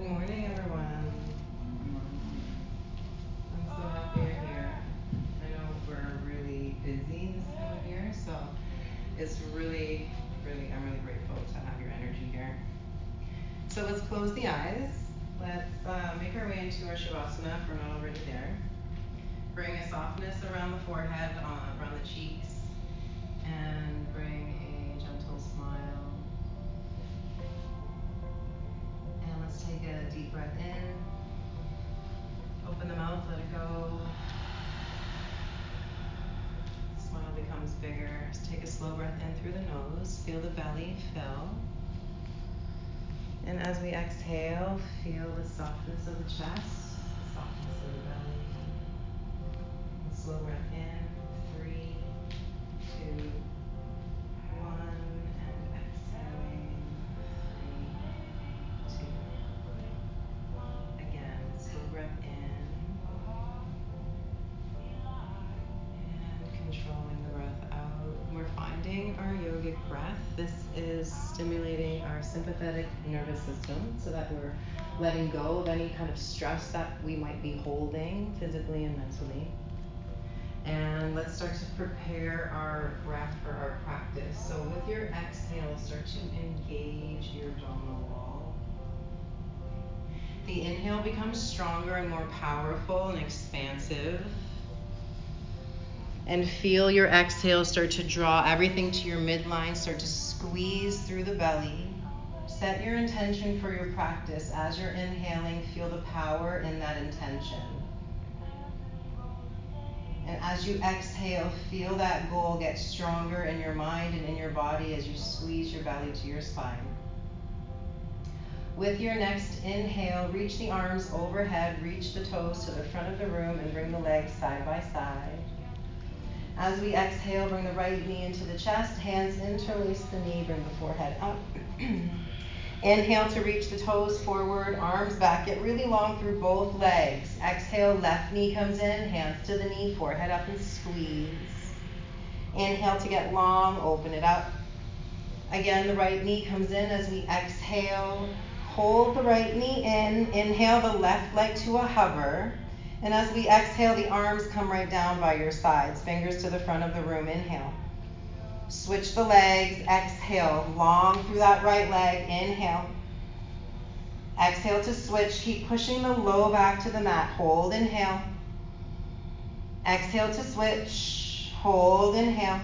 Good morning, so that we're letting go of any kind of stress that we might be holding physically and mentally. And let's start to prepare our breath for our practice. So, with your exhale, start to engage your abdominal wall. The inhale becomes stronger and more powerful and expansive. And feel your exhale start to draw everything to your midline, start to squeeze through the belly. Set your intention for your practice. As you're inhaling, feel the power in that intention. And as you exhale, feel that goal get stronger in your mind and in your body as you squeeze your belly to your spine. With your next inhale, reach the arms overhead, reach the toes to the front of the room, and bring the legs side by side. As we exhale, bring the right knee into the chest, hands interlace the knee, bring the forehead up. Inhale to reach the toes forward, arms back, get really long through both legs. Exhale, left knee comes in, hands to the knee, forehead up and squeeze. Inhale to get long, open it up. Again, the right knee comes in as we exhale. Hold the right knee in. Inhale the left leg to a hover. And as we exhale, the arms come right down by your sides, fingers to the front of the room. Inhale. Switch the legs. Exhale. Long through that right leg. Inhale. Exhale to switch. Keep pushing the low back to the mat. Hold. Inhale. Exhale to switch. Hold. Inhale.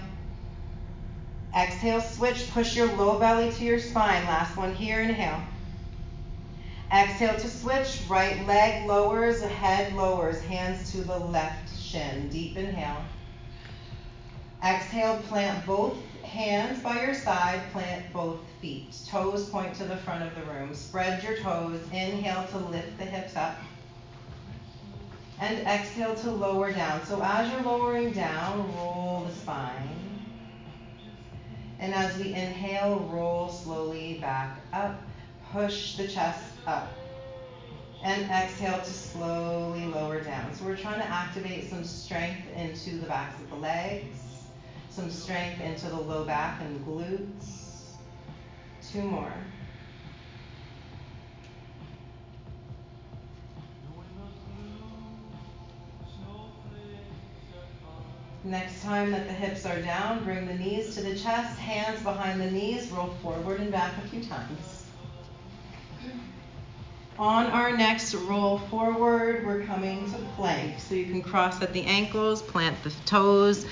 Exhale, switch. Push your low belly to your spine. Last one here. Inhale. Exhale to switch. Right leg lowers, head lowers. Hands to the left shin. Deep inhale. Exhale, plant both hands by your side, plant both feet. Toes point to the front of the room. Spread your toes. Inhale to lift the hips up. And exhale to lower down. So as you're lowering down, roll the spine. And as we inhale, roll slowly back up. Push the chest up. And exhale to slowly lower down. So we're trying to activate some strength into the backs of the legs some strength into the low back and glutes. Two more. Next time that the hips are down, bring the knees to the chest, hands behind the knees, roll forward and back a few times. On our next roll forward, we're coming to plank. So you can cross at the ankles, plant the toes,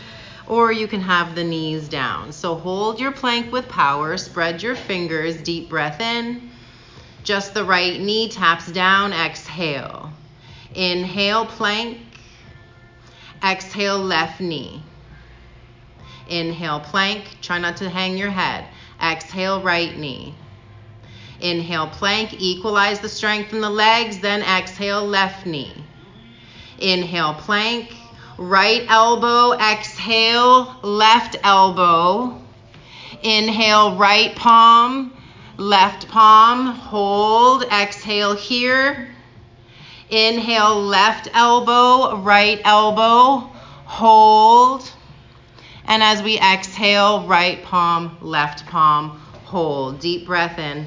or you can have the knees down. So hold your plank with power, spread your fingers, deep breath in. Just the right knee taps down, exhale. Inhale, plank. Exhale, left knee. Inhale, plank. Try not to hang your head. Exhale, right knee. Inhale, plank. Equalize the strength in the legs. Then exhale, left knee. Inhale, plank right elbow, exhale, left elbow. Inhale, right palm, left palm, hold, exhale here. Inhale, left elbow, right elbow, hold. And as we exhale, right palm, left palm, hold. Deep breath in.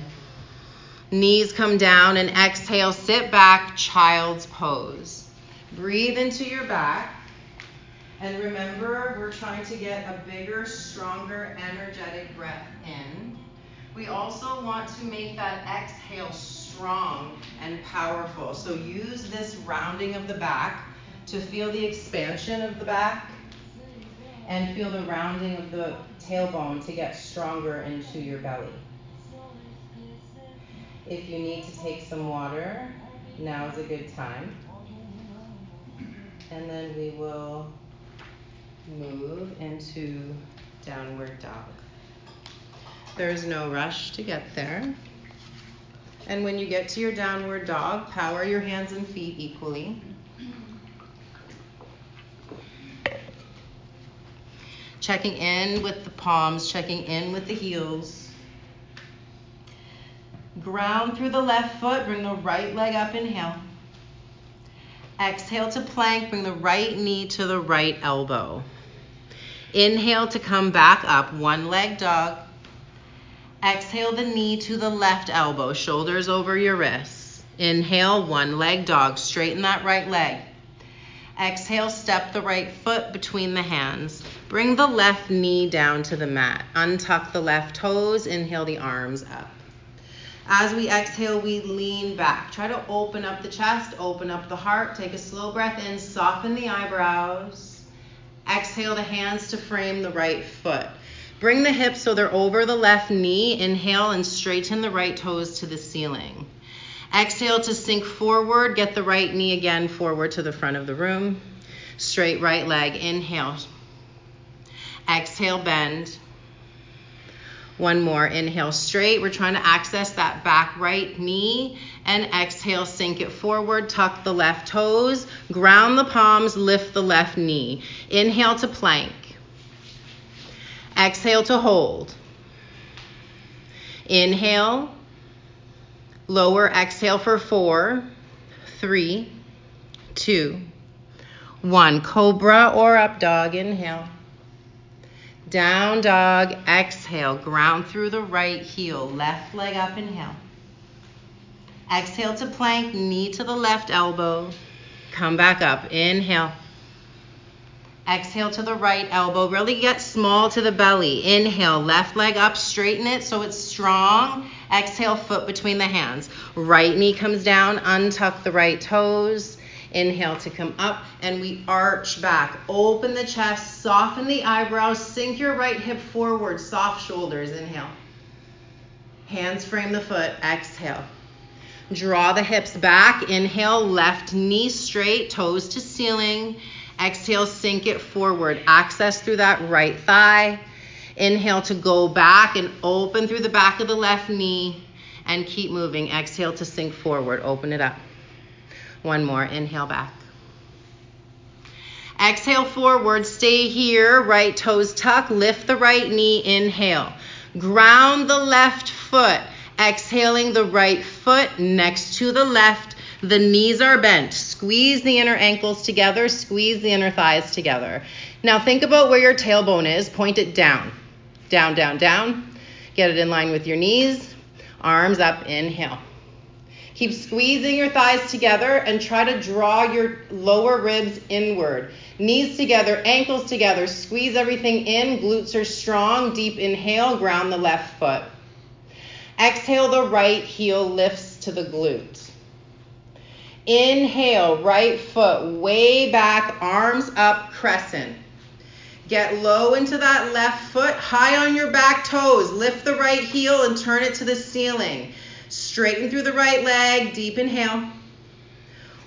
Knees come down and exhale, sit back, child's pose. Breathe into your back. And remember, we're trying to get a bigger, stronger, energetic breath in. We also want to make that exhale strong and powerful. So use this rounding of the back to feel the expansion of the back and feel the rounding of the tailbone to get stronger into your belly. If you need to take some water, now is a good time. And then we will move into downward dog. There's no rush to get there. And when you get to your downward dog, power your hands and feet equally. Checking in with the palms, checking in with the heels. Ground through the left foot, bring the right leg up, inhale. Exhale to plank, bring the right knee to the right elbow. Inhale to come back up, one leg dog. Exhale the knee to the left elbow, shoulders over your wrists. Inhale, one leg dog, straighten that right leg. Exhale, step the right foot between the hands. Bring the left knee down to the mat. Untuck the left toes, inhale the arms up. As we exhale, we lean back. Try to open up the chest, open up the heart. Take a slow breath in, soften the eyebrows. Exhale the hands to frame the right foot. Bring the hips so they're over the left knee. Inhale and straighten the right toes to the ceiling. Exhale to sink forward. Get the right knee again forward to the front of the room. Straight right leg. Inhale. Exhale, bend. One more. Inhale straight. We're trying to access that back right knee. And exhale, sink it forward. Tuck the left toes. Ground the palms. Lift the left knee. Inhale to plank. Exhale to hold. Inhale. Lower exhale for four, three, two, one. Cobra or up dog. Inhale. Down dog, exhale, ground through the right heel, left leg up, inhale. Exhale to plank, knee to the left elbow. Come back up, inhale. Exhale to the right elbow, really get small to the belly. Inhale, left leg up, straighten it so it's strong. Exhale, foot between the hands. Right knee comes down, untuck the right toes. Inhale to come up and we arch back. Open the chest, soften the eyebrows, sink your right hip forward, soft shoulders. Inhale. Hands frame the foot. Exhale. Draw the hips back. Inhale, left knee straight, toes to ceiling. Exhale, sink it forward. Access through that right thigh. Inhale to go back and open through the back of the left knee and keep moving. Exhale to sink forward. Open it up. One more. Inhale back. Exhale forward. Stay here. Right toes tuck. Lift the right knee. Inhale. Ground the left foot. Exhaling the right foot next to the left. The knees are bent. Squeeze the inner ankles together. Squeeze the inner thighs together. Now think about where your tailbone is. Point it down. Down, down, down. Get it in line with your knees. Arms up. Inhale. Keep squeezing your thighs together and try to draw your lower ribs inward. Knees together, ankles together, squeeze everything in. Glutes are strong. Deep inhale, ground the left foot. Exhale, the right heel lifts to the glute. Inhale, right foot way back, arms up, crescent. Get low into that left foot, high on your back toes. Lift the right heel and turn it to the ceiling. Straighten through the right leg, deep inhale.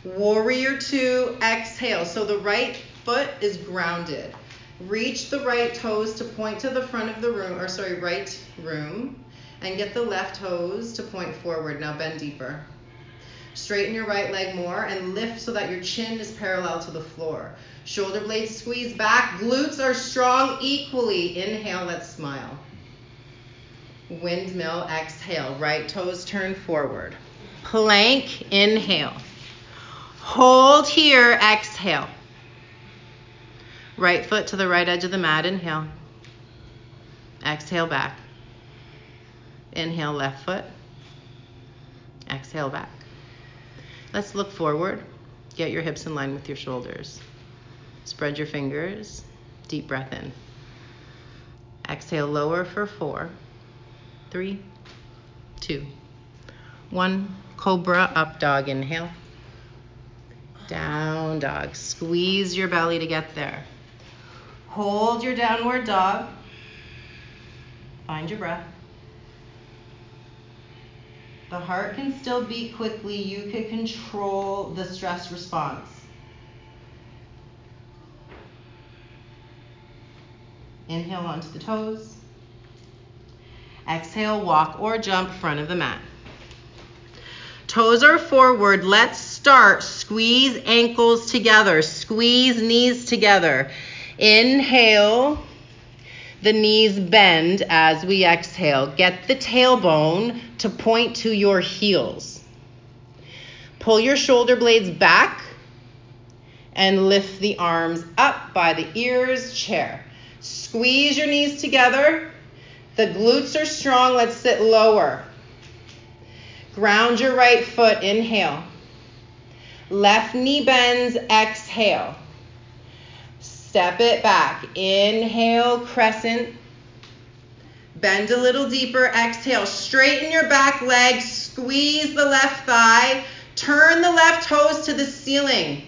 Warrior two, exhale. So the right foot is grounded. Reach the right toes to point to the front of the room, or sorry, right room, and get the left toes to point forward. Now bend deeper. Straighten your right leg more and lift so that your chin is parallel to the floor. Shoulder blades squeeze back. Glutes are strong equally. Inhale, let's smile. Windmill, exhale. Right toes turn forward. Plank, inhale. Hold here, exhale. Right foot to the right edge of the mat, inhale. Exhale back. Inhale, left foot. Exhale back. Let's look forward. Get your hips in line with your shoulders. Spread your fingers. Deep breath in. Exhale, lower for four, three, two, one. Cobra up dog. Inhale. Down dog. Squeeze your belly to get there. Hold your downward dog. Find your breath. The heart can still beat quickly. You can control the stress response. Inhale onto the toes. Exhale, walk or jump front of the mat. Toes are forward. Let's start. Squeeze ankles together. Squeeze knees together. Inhale. The knees bend as we exhale. Get the tailbone to point to your heels. Pull your shoulder blades back and lift the arms up by the ears, chair. Squeeze your knees together. The glutes are strong. Let's sit lower. Ground your right foot. Inhale. Left knee bends. Exhale. Step it back. Inhale, crescent. Bend a little deeper. Exhale. Straighten your back leg. Squeeze the left thigh. Turn the left toes to the ceiling.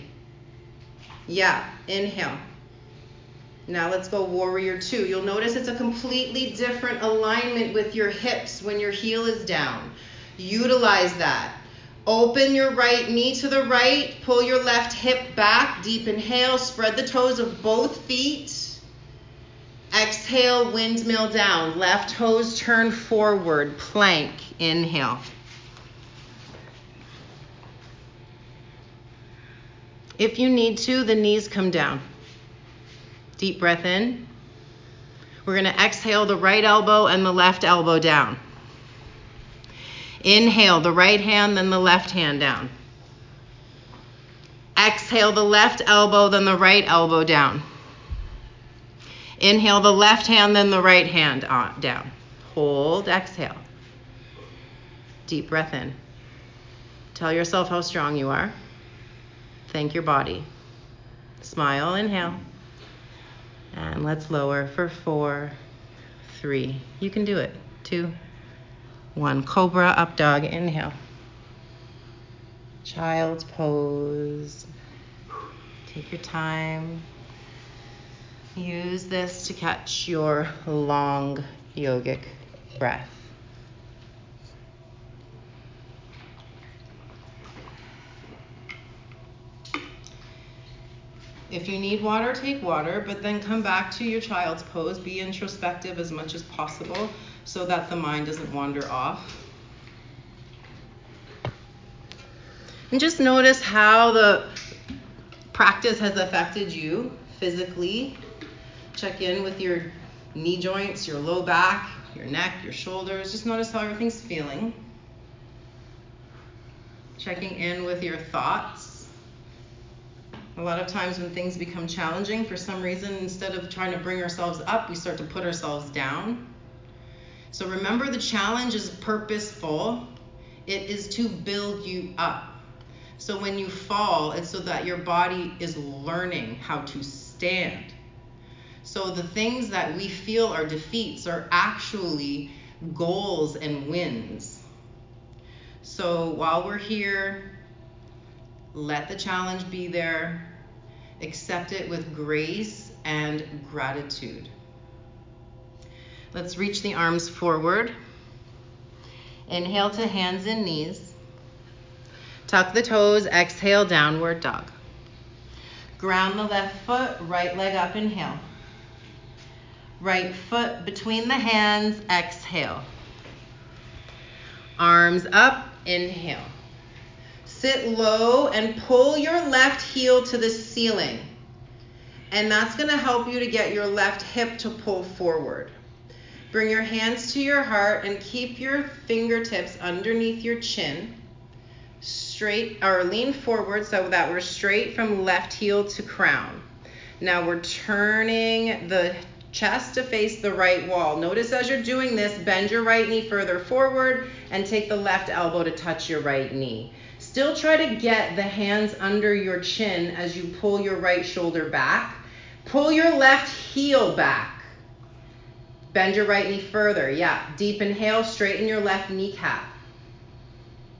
Yeah. Inhale. Now let's go warrior two. You'll notice it's a completely different alignment with your hips when your heel is down. Utilize that. Open your right knee to the right. Pull your left hip back. Deep inhale. Spread the toes of both feet. Exhale, windmill down. Left toes turn forward. Plank. Inhale. If you need to, the knees come down. Deep breath in. We're going to exhale the right elbow and the left elbow down. Inhale the right hand, then the left hand down. Exhale the left elbow, then the right elbow down. Inhale the left hand, then the right hand on, down. Hold, exhale. Deep breath in. Tell yourself how strong you are. Thank your body. Smile, inhale. And let's lower for four, three. You can do it. Two, one. Cobra up dog. Inhale. Child's pose. Take your time. Use this to catch your long yogic breath. If you need water, take water, but then come back to your child's pose. Be introspective as much as possible so that the mind doesn't wander off. And just notice how the practice has affected you physically. Check in with your knee joints, your low back, your neck, your shoulders. Just notice how everything's feeling. Checking in with your thoughts a lot of times when things become challenging, for some reason, instead of trying to bring ourselves up, we start to put ourselves down. So remember, the challenge is purposeful, it is to build you up. So when you fall, it's so that your body is learning how to stand. So the things that we feel are defeats are actually goals and wins. So while we're here, let the challenge be there. Accept it with grace and gratitude. Let's reach the arms forward. Inhale to hands and knees. Tuck the toes, exhale, downward dog. Ground the left foot, right leg up, inhale. Right foot between the hands, exhale. Arms up, inhale. Sit low and pull your left heel to the ceiling. And that's going to help you to get your left hip to pull forward. Bring your hands to your heart and keep your fingertips underneath your chin. Straight or lean forward so that we're straight from left heel to crown. Now we're turning the chest to face the right wall. Notice as you're doing this, bend your right knee further forward and take the left elbow to touch your right knee. Still try to get the hands under your chin as you pull your right shoulder back. Pull your left heel back. Bend your right knee further. Yeah. Deep inhale, straighten your left kneecap.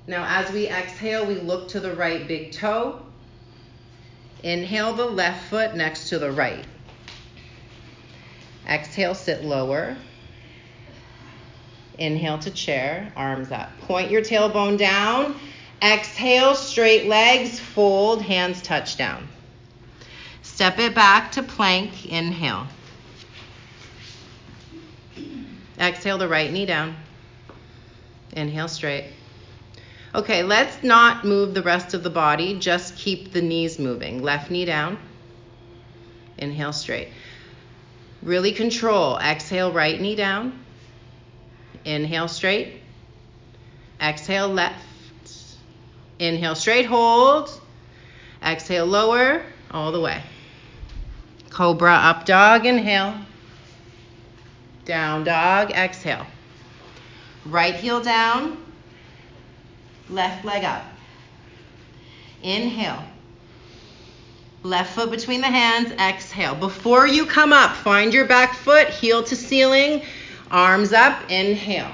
Now, as we exhale, we look to the right big toe. Inhale the left foot next to the right. Exhale, sit lower. Inhale to chair, arms up. Point your tailbone down. Exhale, straight legs, fold, hands touch down. Step it back to plank, inhale. Exhale the right knee down. Inhale straight. Okay, let's not move the rest of the body, just keep the knees moving. Left knee down. Inhale straight. Really control. Exhale, right knee down. Inhale, straight. Exhale, left. Inhale, straight, hold. Exhale, lower, all the way. Cobra, up dog, inhale. Down dog, exhale. Right heel down, left leg up. Inhale. Left foot between the hands, exhale. Before you come up, find your back foot, heel to ceiling, arms up, inhale.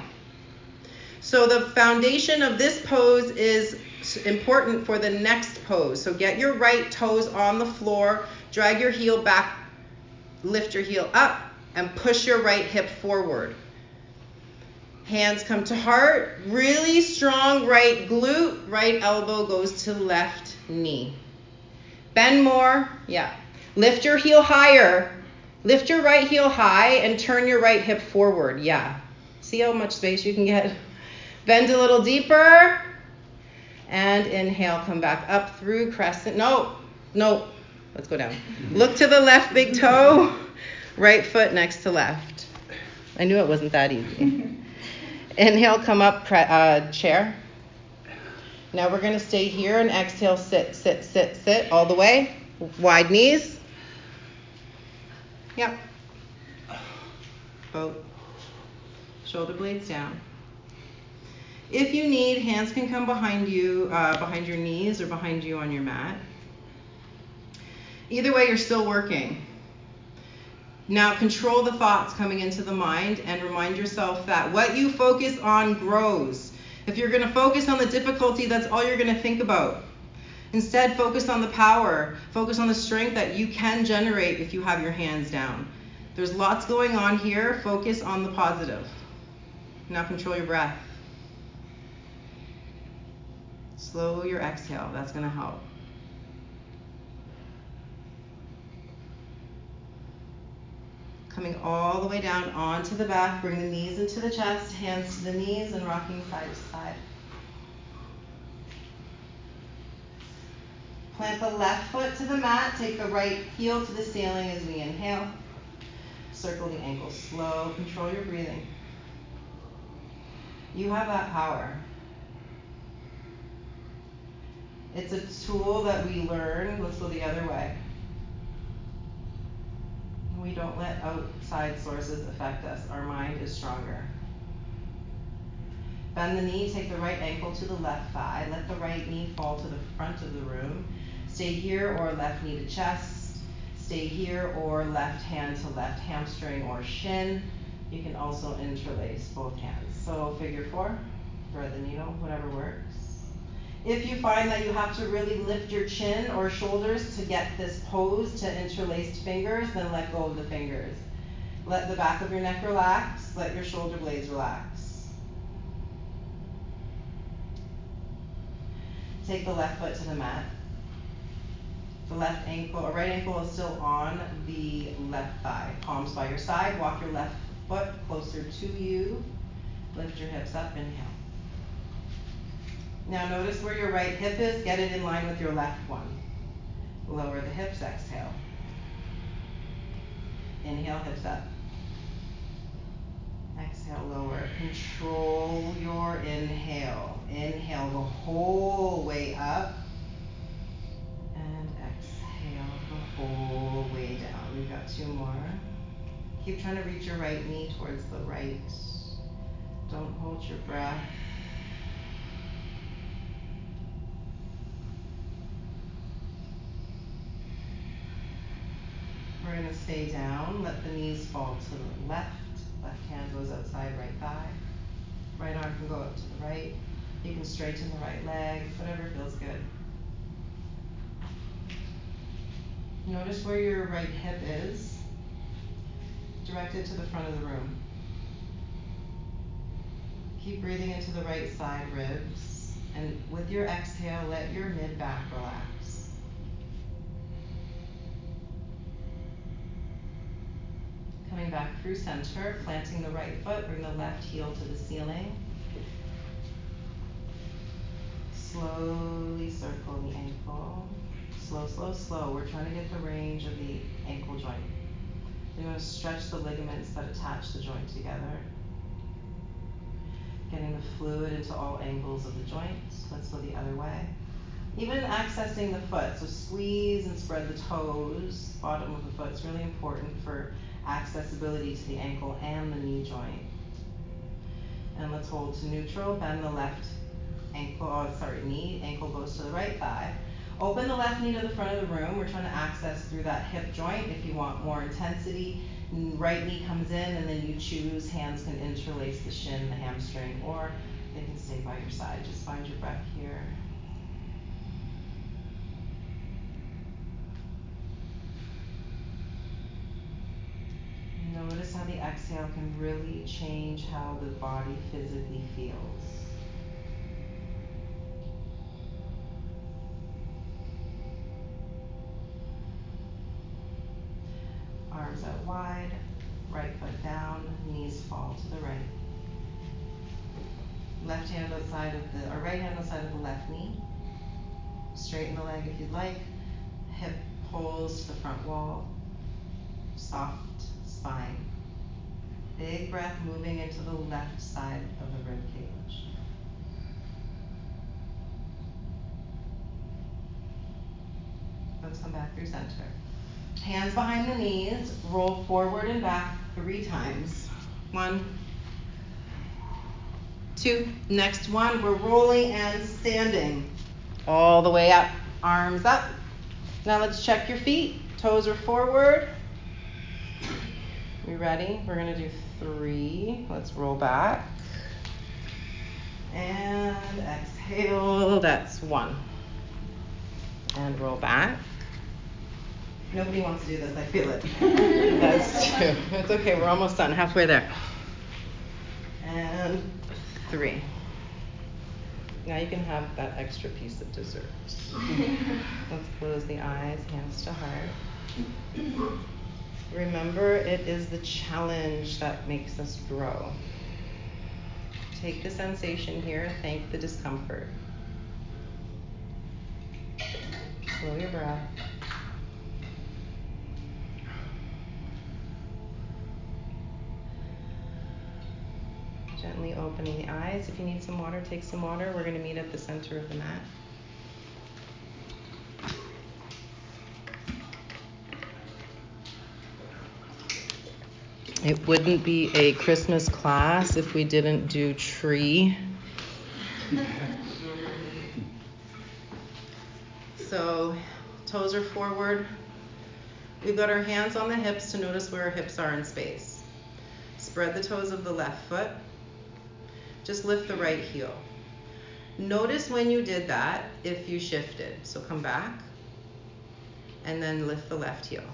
So the foundation of this pose is important for the next pose. So get your right toes on the floor, drag your heel back, lift your heel up, and push your right hip forward. Hands come to heart, really strong right glute, right elbow goes to left knee. Bend more. Yeah. Lift your heel higher. Lift your right heel high and turn your right hip forward. Yeah. See how much space you can get? Bend a little deeper. And inhale, come back up through crescent. No, no. Let's go down. Look to the left big toe. Right foot next to left. I knew it wasn't that easy. Inhale, come up, uh, chair. Now we're going to stay here and exhale, sit, sit, sit, sit all the way. Wide knees. Yep. Both. Shoulder blades down. If you need, hands can come behind you, uh, behind your knees or behind you on your mat. Either way, you're still working. Now control the thoughts coming into the mind and remind yourself that what you focus on grows. If you're going to focus on the difficulty, that's all you're going to think about. Instead, focus on the power, focus on the strength that you can generate if you have your hands down. There's lots going on here. Focus on the positive. Now control your breath. Slow your exhale. That's going to help. Coming all the way down onto the back, bring the knees into the chest, hands to the knees, and rocking side to side. Plant the left foot to the mat, take the right heel to the ceiling as we inhale. Circle the ankles slow, control your breathing. You have that power. It's a tool that we learn. Let's go the other way we don't let outside sources affect us. Our mind is stronger. Bend the knee, take the right ankle to the left thigh. Let the right knee fall to the front of the room. Stay here or left knee to chest. Stay here or left hand to left hamstring or shin. You can also interlace both hands. So figure four, thread the needle, whatever works. If you find that you have to really lift your chin or shoulders to get this pose to interlaced fingers, then let go of the fingers. Let the back of your neck relax, let your shoulder blades relax. Take the left foot to the mat. The left ankle, or right ankle is still on the left thigh. Palms by your side. Walk your left foot closer to you. Lift your hips up. Inhale. Now notice where your right hip is, get it in line with your left one. Lower the hips, exhale. Inhale, hips up. Exhale, lower. Control your inhale. Inhale the whole way up. And exhale the whole way down. We've got two more. Keep trying to reach your right knee towards the right. Don't hold your breath. We're going to stay down. Let the knees fall to the left. Left hand goes outside right thigh. Right arm can go up to the right. You can straighten the right leg, whatever feels good. Notice where your right hip is. Direct it to the front of the room. Keep breathing into the right side ribs. And with your exhale, let your mid back relax. Coming back through center, planting the right foot, bring the left heel to the ceiling. Slowly circle the ankle. Slow, slow, slow. We're trying to get the range of the ankle joint. You want to stretch the ligaments that attach the joint together. Getting the fluid into all angles of the joints. Let's go the other way. Even accessing the foot, so squeeze and spread the toes, bottom of the foot is really important for accessibility to the ankle and the knee joint. And let's hold to neutral, bend the left ankle, oh, sorry, knee, ankle goes to the right thigh. Open the left knee to the front of the room. We're trying to access through that hip joint if you want more intensity. Right knee comes in, and then you choose. Hands can interlace the shin, the hamstring, or they can stay by your side. Just find your breath here. Notice how the exhale can really change how the body physically feels. arms out wide, right foot down, knees fall to the right. Left hand outside of the, or right hand outside of the left knee. Straighten the leg if you'd like. Hip pulls to the front wall. Soft spine. Big breath moving into the left side of the rib cage. Let's come back through center. Hands behind the knees, roll forward and back three times. One, two. Next one, we're rolling and standing. All the way up, arms up. Now let's check your feet. Toes are forward. We ready? We're gonna do three. Let's roll back. And exhale, that's one. And roll back. Nobody wants to do this, I feel it. That's two. It's okay, we're almost done, halfway there. And three. Now you can have that extra piece of dessert. Let's close the eyes, hands to heart. Remember, it is the challenge that makes us grow. Take the sensation here, thank the discomfort. Slow your breath. Gently opening the eyes. If you need some water, take some water. We're going to meet at the center of the mat. It wouldn't be a Christmas class if we didn't do tree. so, toes are forward. We've got our hands on the hips to notice where our hips are in space. Spread the toes of the left foot just lift the right heel. Notice when you did that if you shifted. So come back and then lift the left heel.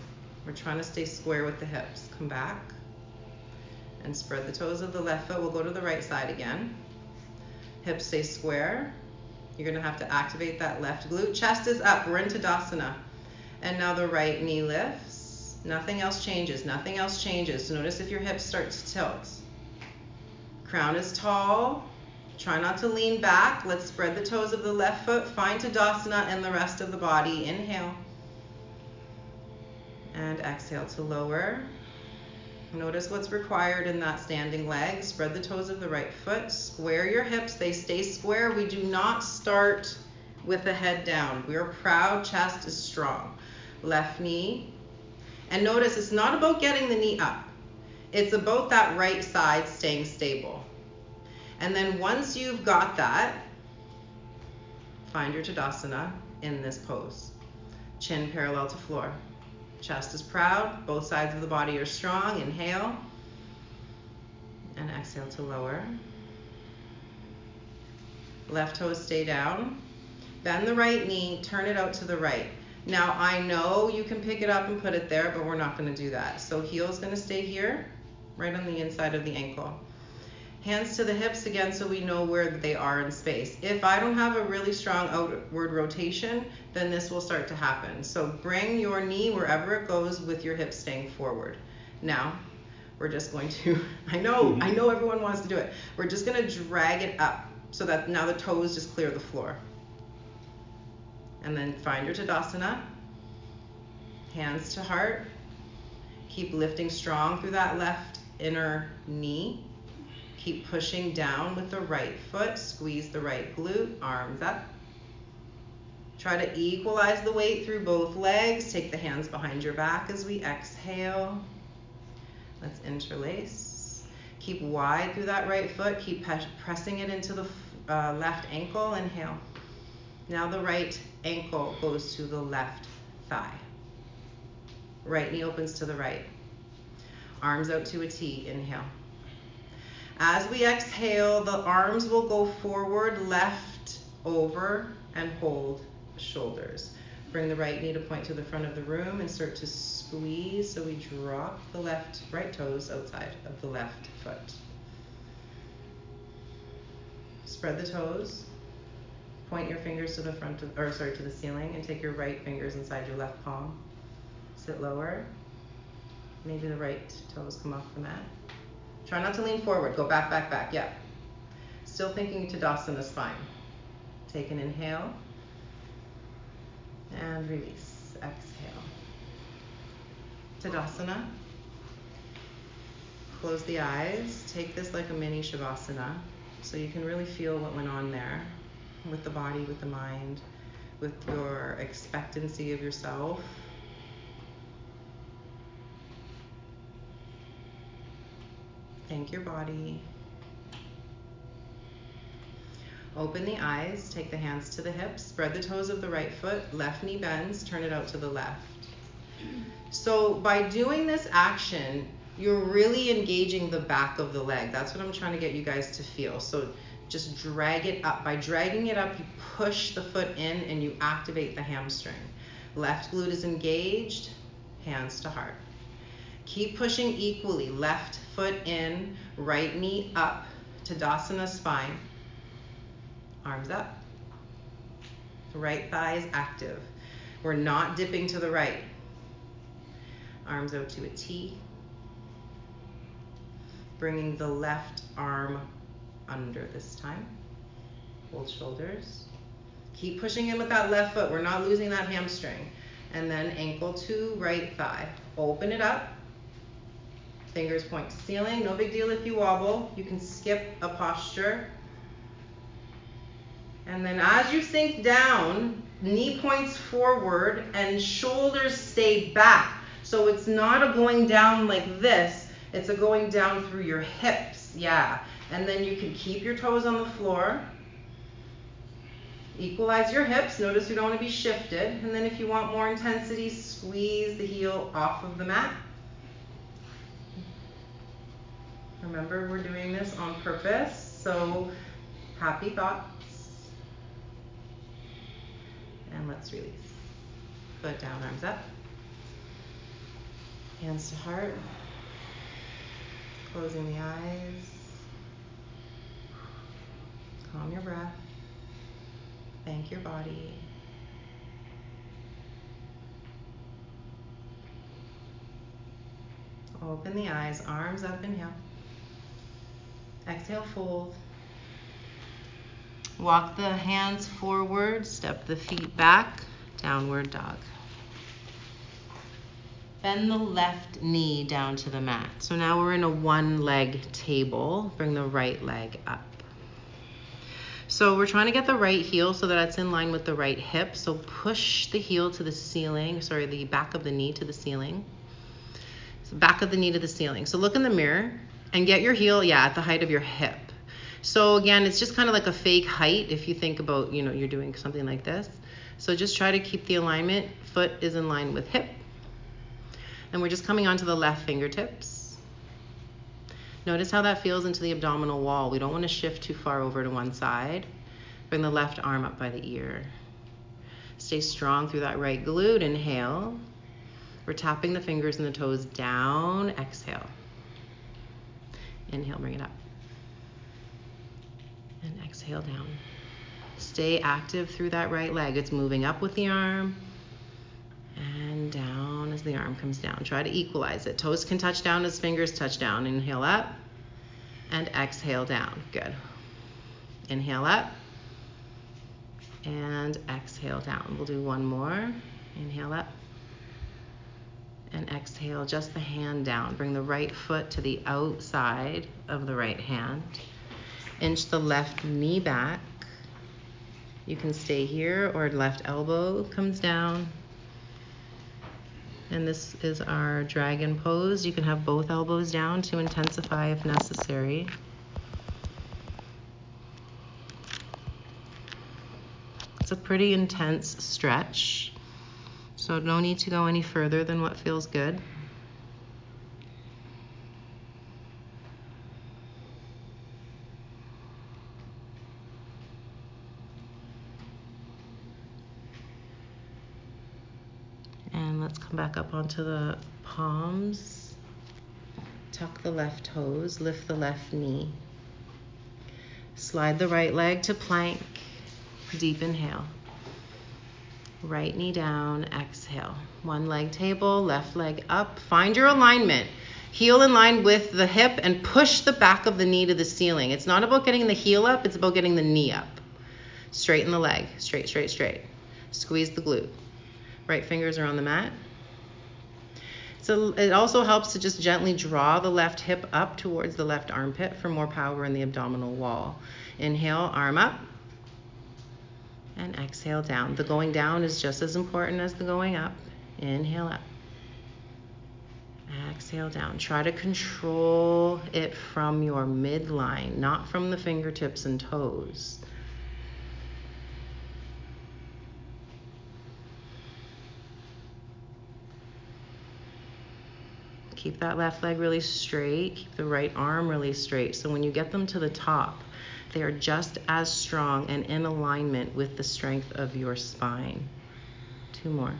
We're trying to stay square with the hips. Come back and spread the toes of the left foot. We'll go to the right side again. Hips stay square. You're going to have to activate that left glute. Chest is up. We're into Tadasana. And now the right knee lifts. Nothing else changes. Nothing else changes. So notice if your hips start to tilt. Crown is tall. Try not to lean back. Let's spread the toes of the left foot. Find Tadasana and the rest of the body. Inhale. And exhale to lower. Notice what's required in that standing leg. Spread the toes of the right foot. Square your hips. They stay square. We do not start with the head down. We are proud. Chest is strong. Left knee. And notice it's not about getting the knee up. it's about that right side staying stable. And then once you've got that, find your Tadasana in this pose. Chin parallel to floor. Chest is proud, both sides of the body are strong. Inhale. And exhale to lower. Left toes stay down. Bend the right knee, turn it out to the right. Now I know you can pick it up and put it there, but we're not gonna do that. So heel's gonna stay here, right on the inside of the ankle. Hands to the hips again so we know where they are in space. If I don't have a really strong outward rotation, then this will start to happen. So bring your knee wherever it goes with your hips staying forward. Now, we're just going to, I know, I mm-hmm. know everyone wants to do it. We're just gonna drag it up so that now the toes just clear the floor. And then find your Tadasana, hands to heart. Keep lifting strong through that left inner knee. Keep pushing down with the right foot. Squeeze the right glute, arms up. Try to equalize the weight through both legs. Take the hands behind your back as we exhale. Let's interlace. Keep wide through that right foot. Keep pressing it into the uh, left ankle. Inhale. Now the right ankle goes to the left thigh. Right knee opens to the right. Arms out to a T. Inhale. As we exhale, the arms will go forward, left, over, and hold shoulders. Bring the right knee to point to the front of the room and start to squeeze so we drop the left right toes outside of the left foot. Spread the toes. Point your fingers to the front of, or sorry, to the ceiling and take your right fingers inside your left palm. Sit lower. Maybe the right toes come off the mat. Try not to lean forward. Go back, back, back. Yeah. Still thinking to Tadasana spine. Take an inhale and release. Exhale. Tadasana. Close the eyes. Take this like a mini Shavasana so you can really feel what went on there with the body, with the mind, with your expectancy of yourself. Thank your body. Open the eyes, take the hands to the hips, spread the toes of the right foot, left knee bends, turn it out to the left. So by doing this action, you're really engaging the back of the leg. That's what I'm trying to get you guys to feel. So just drag it up. By dragging it up, you push the foot in and you activate the hamstring. Left glute is engaged, hands to heart. Keep pushing equally. Left foot in, right knee up, to Tadasana spine. Arms up. Right thigh is active. We're not dipping to the right. Arms out to a T. Bringing the left arm under this time. Hold shoulders. Keep pushing in with that left foot. We're not losing that hamstring. And then ankle to right thigh. Open it up. Fingers point to ceiling. No big deal if you wobble. You can skip a posture. And then as you sink down, knee points forward and shoulders stay back. So it's not a going down like this. It's a going down through your hips. Yeah. And then you can keep your toes on the floor. Equalize your hips. Notice you don't want to be shifted. And then if you want more intensity, squeeze the heel off of the mat. Remember, we're doing this on purpose. So happy thoughts. And let's release. Foot down, arms up. Hands to heart. Closing the eyes. Calm your breath. Thank your body. Open the eyes, arms up, inhale. Exhale, fold. Walk the hands forward, step the feet back, downward dog. Bend the left knee down to the mat. So now we're in a one leg table. Bring the right leg up. So we're trying to get the right heel so that it's in line with the right hip. So push the heel to the ceiling, sorry, the back of the knee to the ceiling. So back of the knee to the ceiling. So look in the mirror and get your heel, yeah, at the height of your hip. So again, it's just kind of like a fake height if you think about, you know, you're doing something like this. So just try to keep the alignment. Foot is in line with hip. And we're just coming onto the left fingertips. Notice how that feels into the abdominal wall. We don't want to shift too far over to one side. Bring the left arm up by the ear. Stay strong through that right glute. Inhale. We're tapping the fingers and the toes down. Exhale. Inhale, bring it up. And exhale down. Stay active through that right leg. It's moving up with the arm and down as the arm comes down. Try to equalize it. Toes can touch down as fingers touch down. Inhale up and exhale down. Good. Inhale up and exhale down. We'll do one more. Inhale up and exhale just the hand down. Bring the right foot to the outside of the right hand. Inch the left knee back. You can stay here or left elbow comes down. And this is our dragon pose. You can have both elbows down to intensify if necessary. It's a pretty intense stretch. So no need to go any further than what feels good. And let's come back up onto the palms. Tuck the left toes, lift the left knee. Slide the right leg to plank. Deep inhale. Right knee down, exhale. One leg table, left leg up. Find your alignment. Heel in line with the hip and push the back of the knee to the ceiling. It's not about getting the heel up, it's about getting the knee up. Straighten the leg, straight, straight, straight. Squeeze the glute. Right fingers are on the mat. So it also helps to just gently draw the left hip up towards the left armpit for more power in the abdominal wall. Inhale, arm up and exhale down. The going down is just as important as the going up. Inhale up. Exhale down. Try to control it from your midline, not from the fingertips and toes. Keep that left leg really straight. Keep the right arm really straight. So when you get them to the top, they are just as strong and in alignment with the strength of your spine. Two more.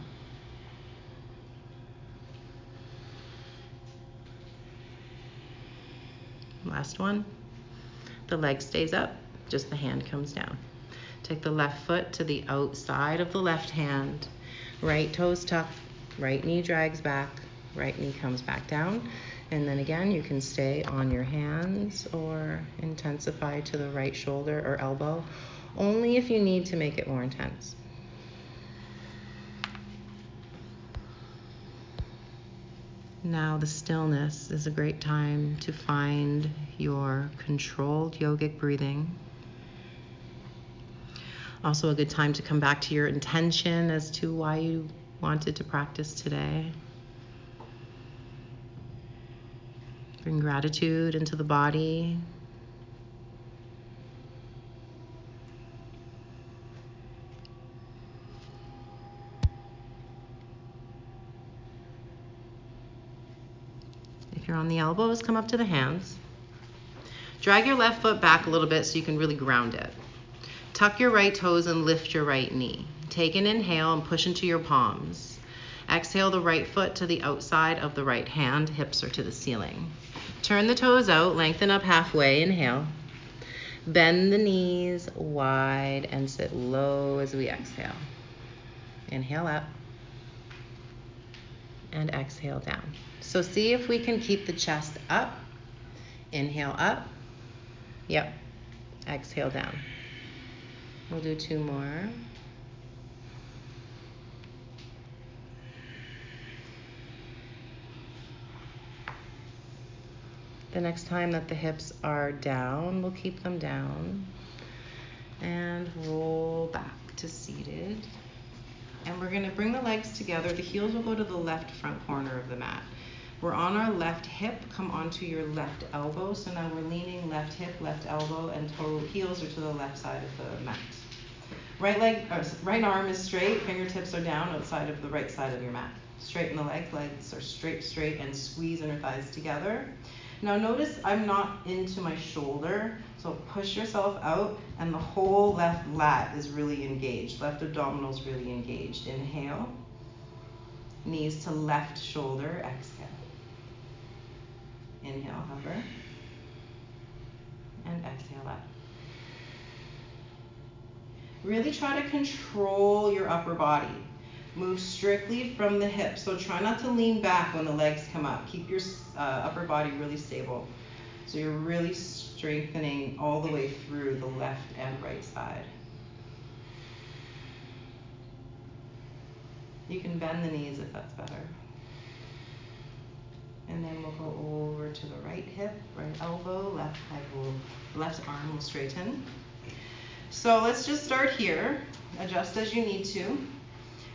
Last one. The leg stays up, just the hand comes down. Take the left foot to the outside of the left hand. Right toes tucked, right knee drags back, right knee comes back down. And then again, you can stay on your hands or intensify to the right shoulder or elbow, only if you need to make it more intense. Now, the stillness is a great time to find your controlled yogic breathing. Also, a good time to come back to your intention as to why you wanted to practice today. Bring gratitude into the body. If you're on the elbows, come up to the hands. Drag your left foot back a little bit so you can really ground it. Tuck your right toes and lift your right knee. Take an inhale and push into your palms. Exhale the right foot to the outside of the right hand, hips are to the ceiling. Turn the toes out, lengthen up halfway, inhale. Bend the knees wide and sit low as we exhale. Inhale up and exhale down. So see if we can keep the chest up. Inhale up. Yep. Exhale down. We'll do two more. The next time that the hips are down, we'll keep them down and roll back to seated. And we're going to bring the legs together. The heels will go to the left front corner of the mat. We're on our left hip. Come onto your left elbow. So now we're leaning left hip, left elbow, and toe heels are to the left side of the mat. Right leg, uh, or right arm is straight. Fingertips are down outside of the right side of your mat. Straighten the legs. Legs are straight, straight, and squeeze inner thighs together. Now notice I'm not into my shoulder, so push yourself out and the whole left lat is really engaged. Left abdominal is really engaged. Inhale. Knees to left shoulder. Exhale. Inhale, hover. And exhale up. Really try to control your upper body. Move strictly from the hips. So try not to lean back when the legs come up. Keep your uh, upper body really stable. So you're really strengthening all the way through the left and right side. You can bend the knees if that's better. And then we'll go over to the right hip, right elbow, left leg will, left arm will straighten. So let's just start here. Adjust as you need to.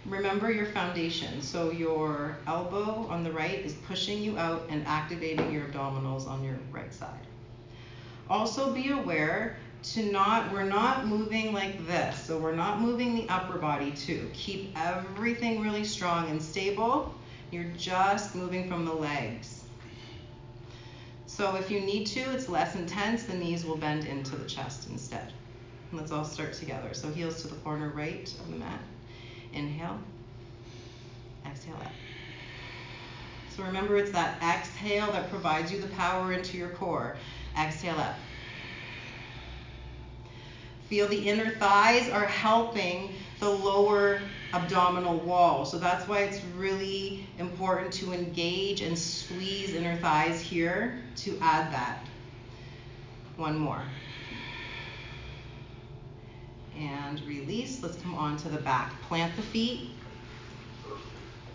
Remember your foundation. So your elbow on the right is pushing you out and activating your abdominals on your right side. Also be aware to not, we're not moving like this. So we're not moving the upper body too. Keep everything really strong and stable. You're just moving from the legs. So if you need to, it's less intense, the knees will bend into the chest instead. Let's all start together. So heels to the corner right of the mat. Inhale. Exhale out. So remember, it's that exhale that provides you the power into your core. Exhale up. Feel the inner thighs are helping the lower abdominal wall. So that's why it's really important to engage and squeeze inner thighs here to add that. One more and release. Let's come on to the back. Plant the feet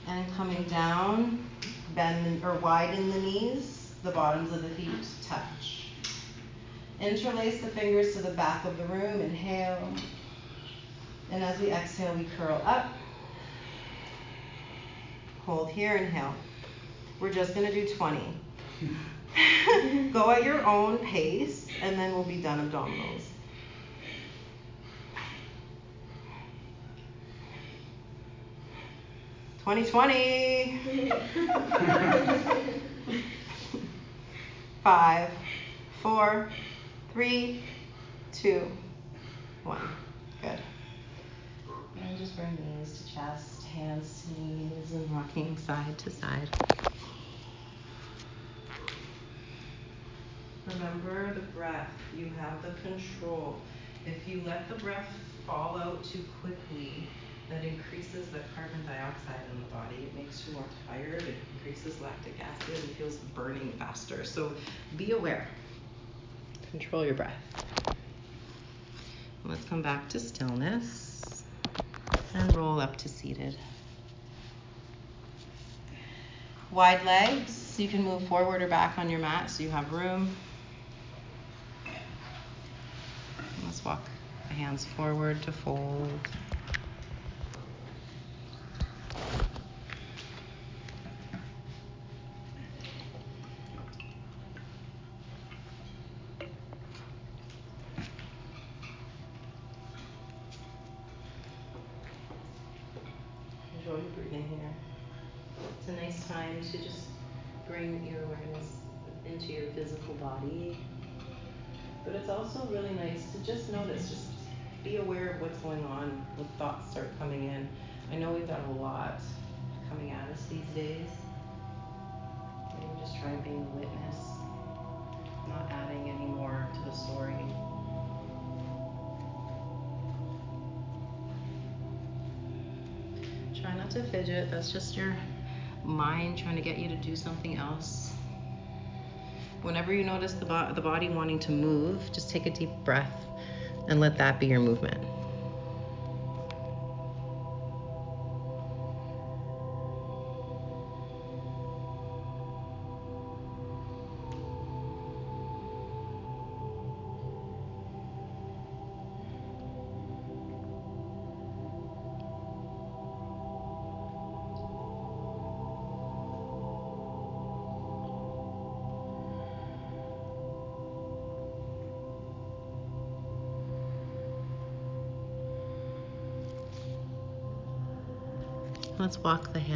and coming down, bend or widen the knees. The bottoms of the feet touch. Interlace the fingers to the back of the room. Inhale. And as we exhale, we curl up. Hold here, inhale. We're just going to do 20. Go at your own pace, and then we'll be done abdominals. 2020. Five, four, three, two, one. Good. And just bring knees to chest, hands to knees, and rocking side to side. Remember the breath. You have the control. If you let the breath fall out too quickly, that increases the carbon dioxide in the body. It makes you more tired, it increases lactic acid, and it feels burning faster. So be aware. Control your breath. Let's come back to stillness and roll up to seated. Wide legs, you can move forward or back on your mat so you have room. Let's walk the hands forward to fold. Just bring your awareness into your physical body. But it's also really nice to just notice, just be aware of what's going on when thoughts start coming in. I know we've got a lot coming at us these days. Maybe just try being a witness, not adding any more to the story. Not to fidget, that's just your mind trying to get you to do something else. Whenever you notice the, bo- the body wanting to move, just take a deep breath and let that be your movement.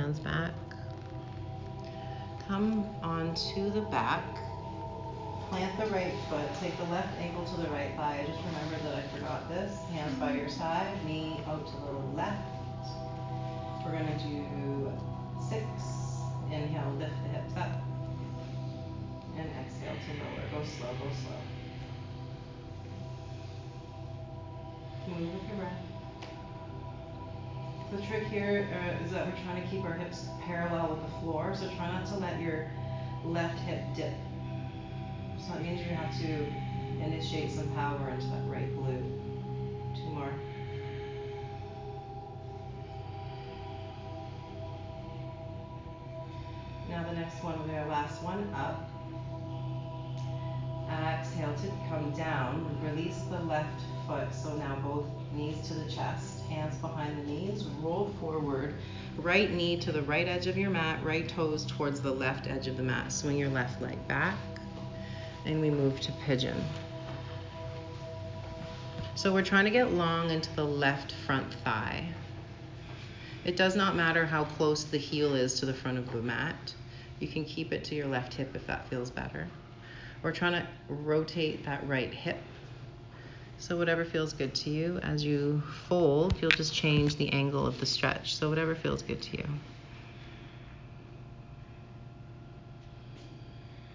Hands back. Come onto the back. Plant the right foot. Take the left ankle to the right thigh. Just remember that I forgot this. Hands by your side, knee out to the left. We're going to do six. Inhale, lift the hips up. And exhale to lower. Go slow, go slow. Move with your breath. The trick here uh, is that we're trying to keep our hips parallel with the floor, so try not to let your left hip dip. So that means you have to initiate some power into that right glute. Two more. Now the next one, we're our last one, up. Exhale to come down. Release the left foot, so now both knees to the chest, hands behind the knees, roll forward. Right knee to the right edge of your mat, right toes towards the left edge of the mat. Swing your left leg back, and we move to pigeon. So we're trying to get long into the left front thigh. It does not matter how close the heel is to the front of the mat. You can keep it to your left hip if that feels better. We're trying to rotate that right hip. So whatever feels good to you. As you fold, you'll just change the angle of the stretch. So whatever feels good to you.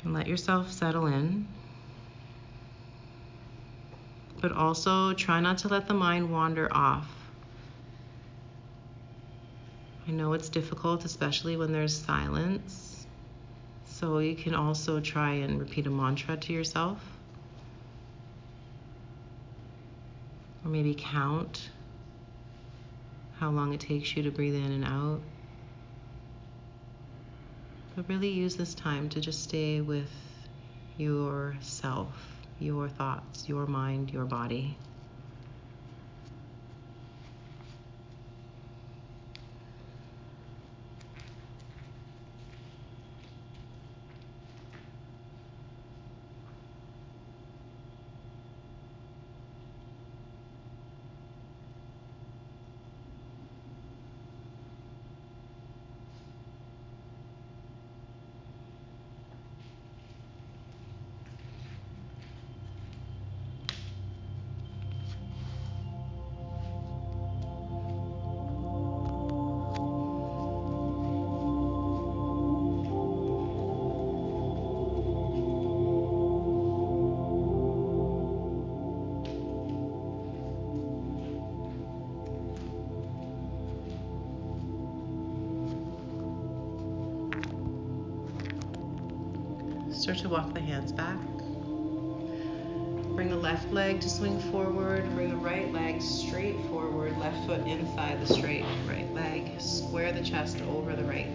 And let yourself settle in. But also try not to let the mind wander off. I know it's difficult, especially when there's silence. So you can also try and repeat a mantra to yourself. Or maybe count how long it takes you to breathe in and out. But really use this time to just stay with yourself, your thoughts, your mind, your body. To walk the hands back. Bring the left leg to swing forward. Bring the right leg straight forward. Left foot inside the straight right leg. Square the chest over the right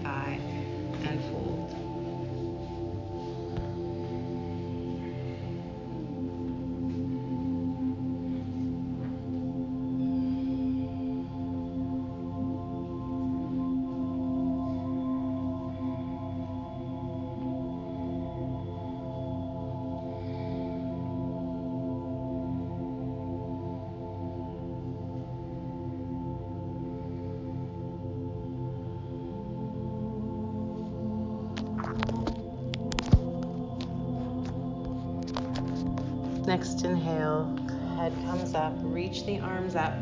the arms up,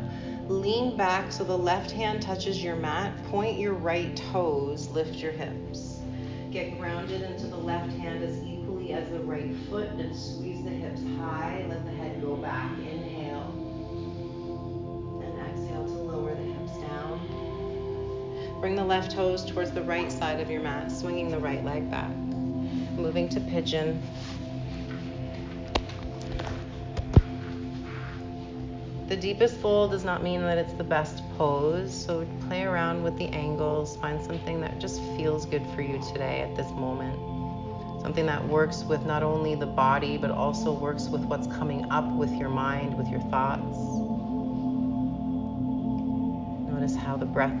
lean back so the left hand touches your mat, point your right toes, lift your hips. Get grounded into the left hand as equally as the right foot and squeeze the hips high. Let the head go back. Inhale. And exhale to lower the hips down. Bring the left toes towards the right side of your mat, swinging the right leg back. Moving to pigeon. The deepest fold does not mean that it's the best pose, so play around with the angles, find something that just feels good for you today at this moment. Something that works with not only the body, but also works with what's coming up with your mind, with your thoughts. Notice how the breath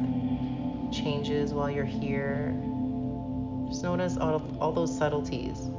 changes while you're here. Just notice all, all those subtleties.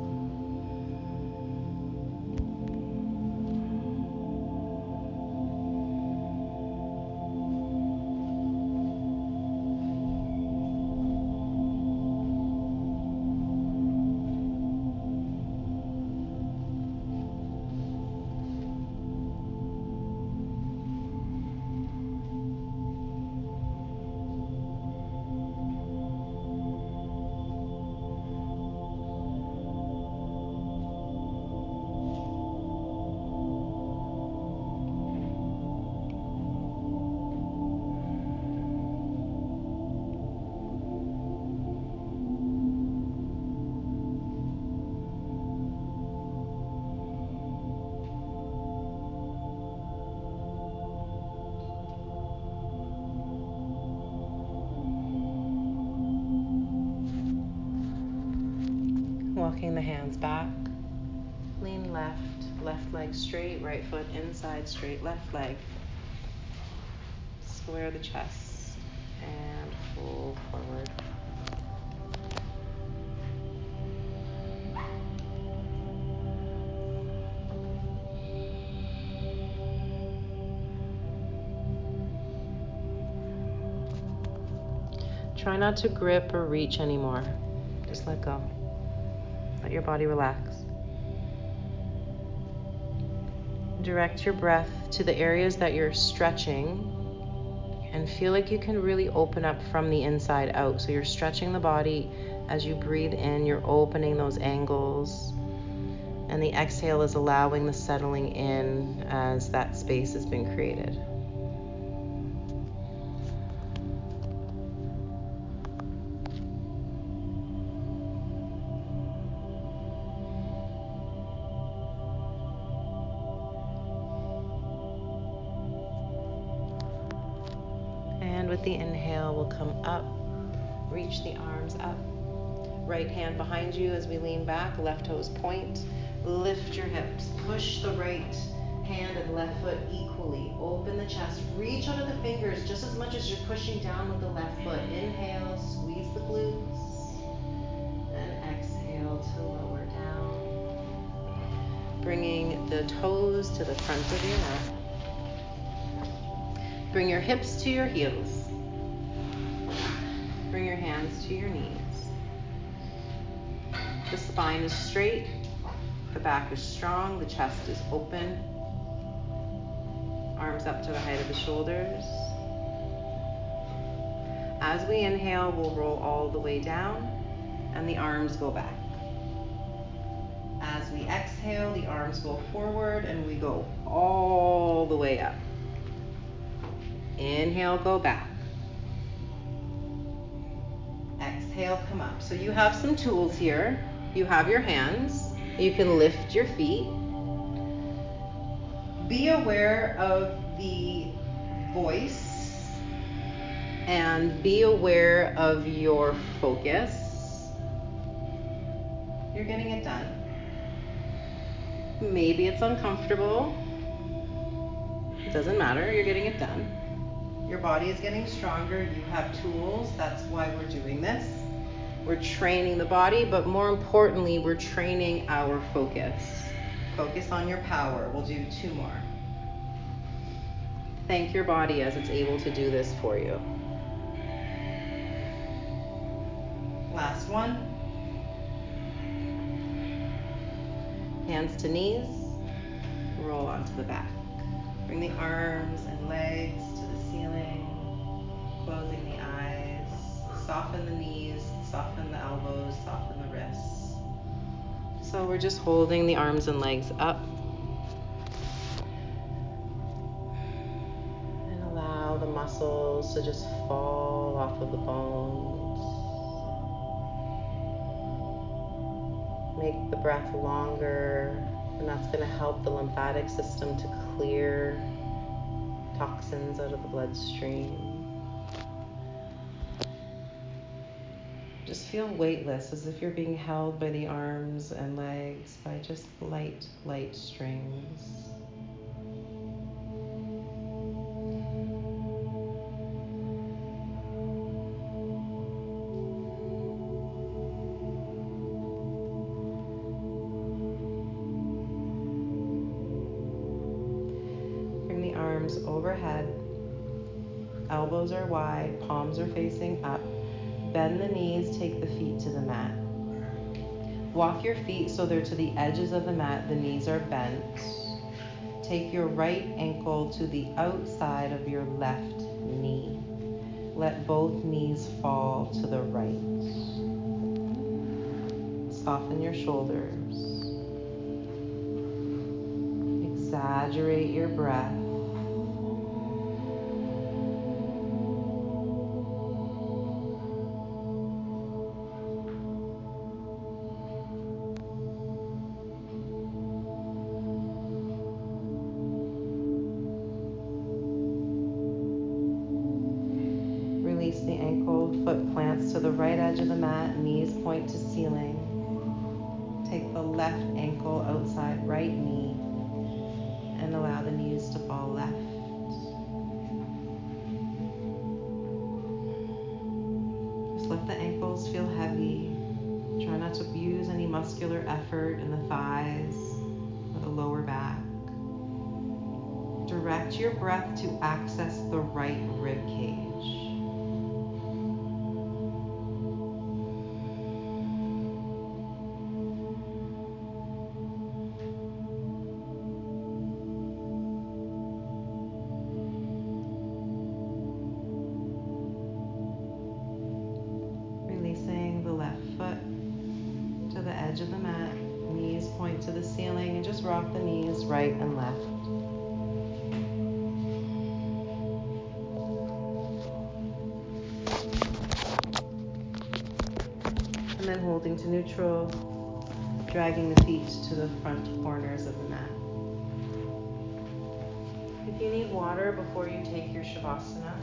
Straight left leg. Square the chest and fold forward. Try not to grip or reach anymore. Just let go. Let your body relax. Direct your breath to the areas that you're stretching and feel like you can really open up from the inside out. So you're stretching the body as you breathe in, you're opening those angles. And the exhale is allowing the settling in as that space has been created. Come up, reach the arms up. Right hand behind you as we lean back, left toes point. Lift your hips. Push the right hand and left foot equally. Open the chest. Reach out of the fingers just as much as you're pushing down with the left foot. Inhale, squeeze the glutes. And exhale to lower down. Bringing the toes to the front of your mat. Bring your hips to your heels. Bring your hands to your knees. The spine is straight, the back is strong, the chest is open. Arms up to the height of the shoulders. As we inhale, we'll roll all the way down and the arms go back. As we exhale, the arms go forward and we go all the way up. Inhale, go back. Exhale, come up. So you have some tools here. You have your hands. You can lift your feet. Be aware of the voice and be aware of your focus. You're getting it done. Maybe it's uncomfortable. It doesn't matter. You're getting it done. Your body is getting stronger. You have tools. That's why we're doing this. We're training the body, but more importantly, we're training our focus. Focus on your power. We'll do two more. Thank your body as it's able to do this for you. Last one. Hands to knees. Roll onto the back. Bring the arms and legs to the ceiling, closing the eyes, soften the knees, soften the elbows, soften the wrists. So we're just holding the arms and legs up. And allow the muscles to just fall off of the bones. Make the breath longer, and that's going to help the lymphatic system to clear toxins out of the bloodstream. Just feel weightless as if you're being held by the arms and legs by just light, light strings. Bring the arms overhead. Elbows are wide, palms are facing up. Bend the knees, take the feet to the mat. Walk your feet so they're to the edges of the mat, the knees are bent. Take your right ankle to the outside of your left knee. Let both knees fall to the right. Soften your shoulders. Exaggerate your breath. into neutral, dragging the feet to the front corners of the mat. If you need water before you take your Shavasana,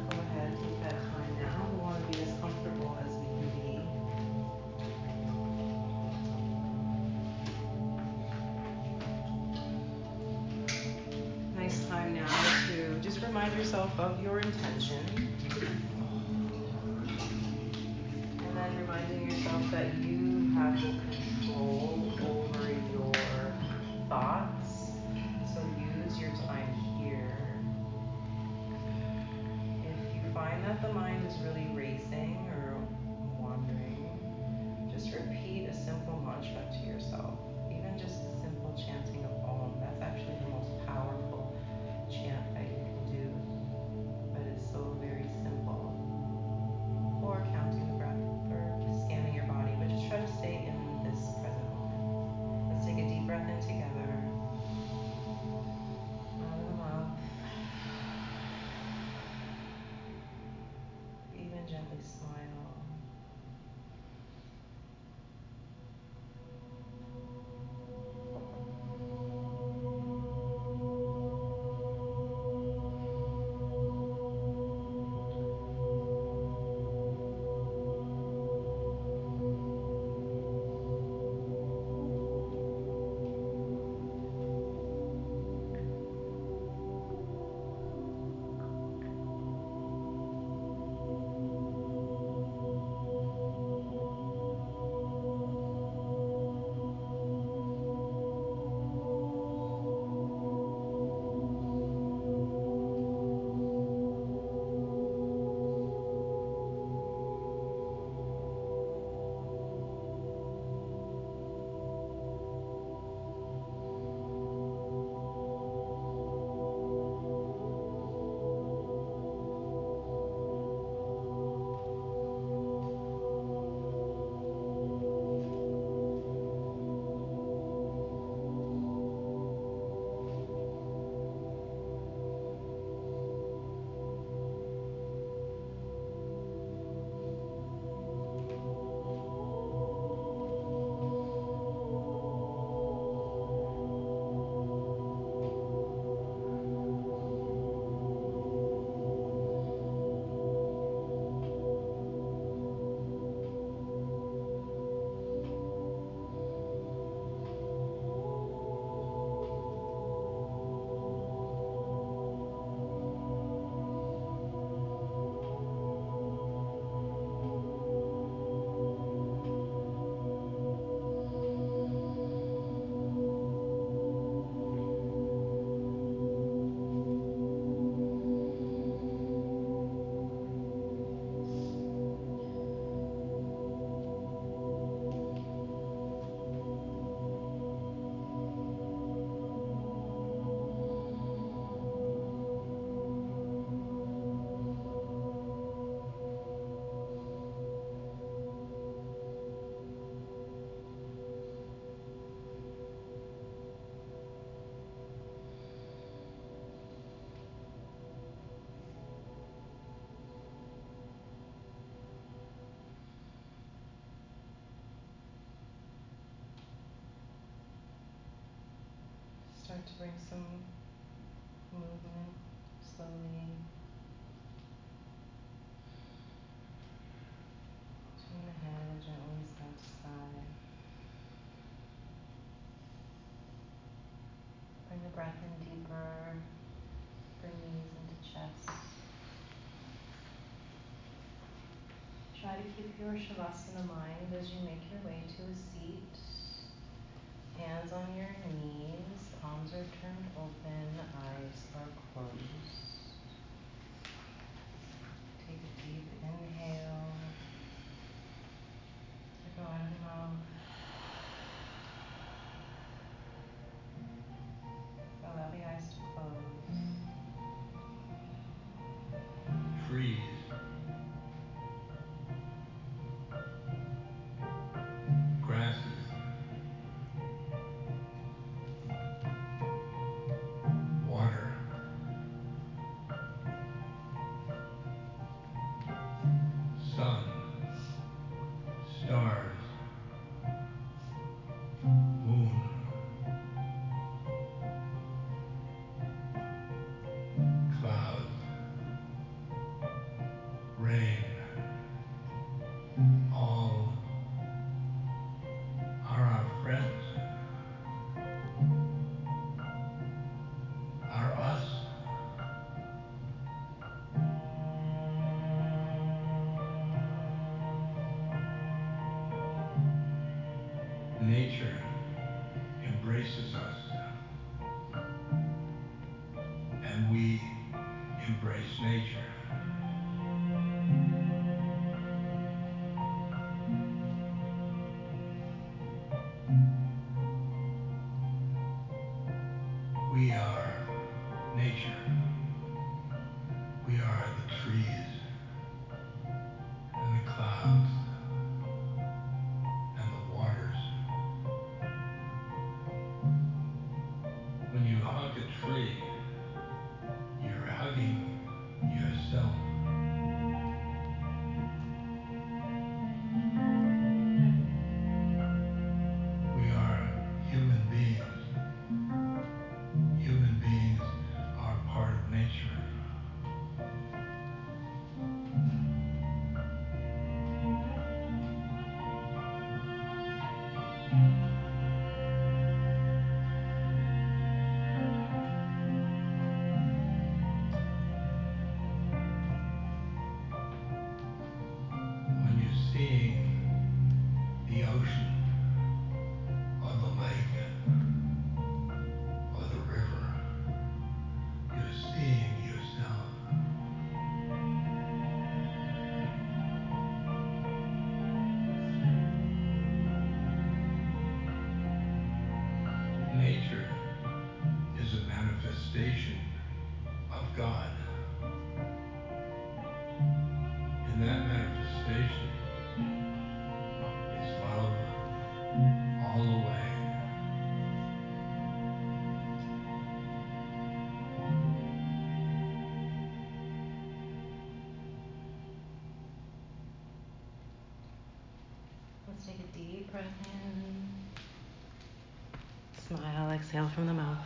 start to bring some movement slowly between the head, gently side to side. Bring the breath in deeper, bring knees into chest. Try to keep your Shavasana mind as you make your way to a seat, hands on your ones are turned open, uh, Smile, exhale from the mouth.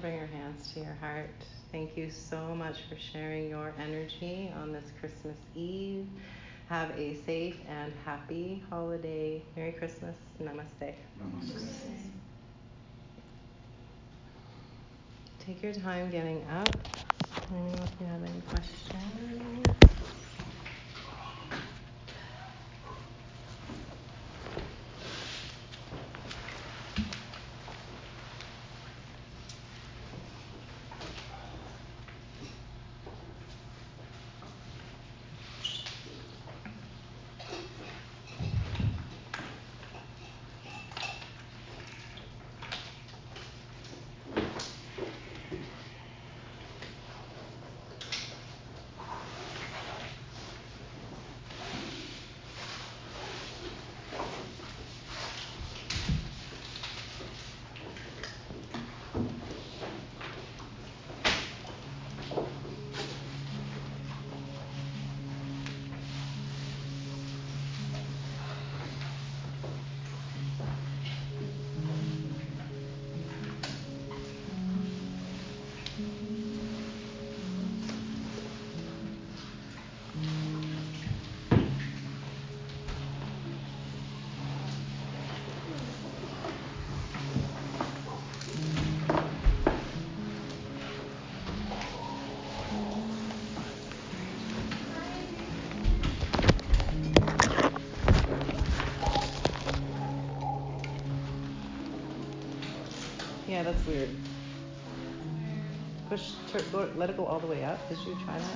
Bring your hands to your heart. Thank you so much for sharing your energy on this Christmas Eve. Have a safe and happy holiday. Merry Christmas. Namaste. Namaste. Take your time getting up. Let me know if you have any questions. Yeah, that's weird. Push, tur- let it go all the way up. Did you try that?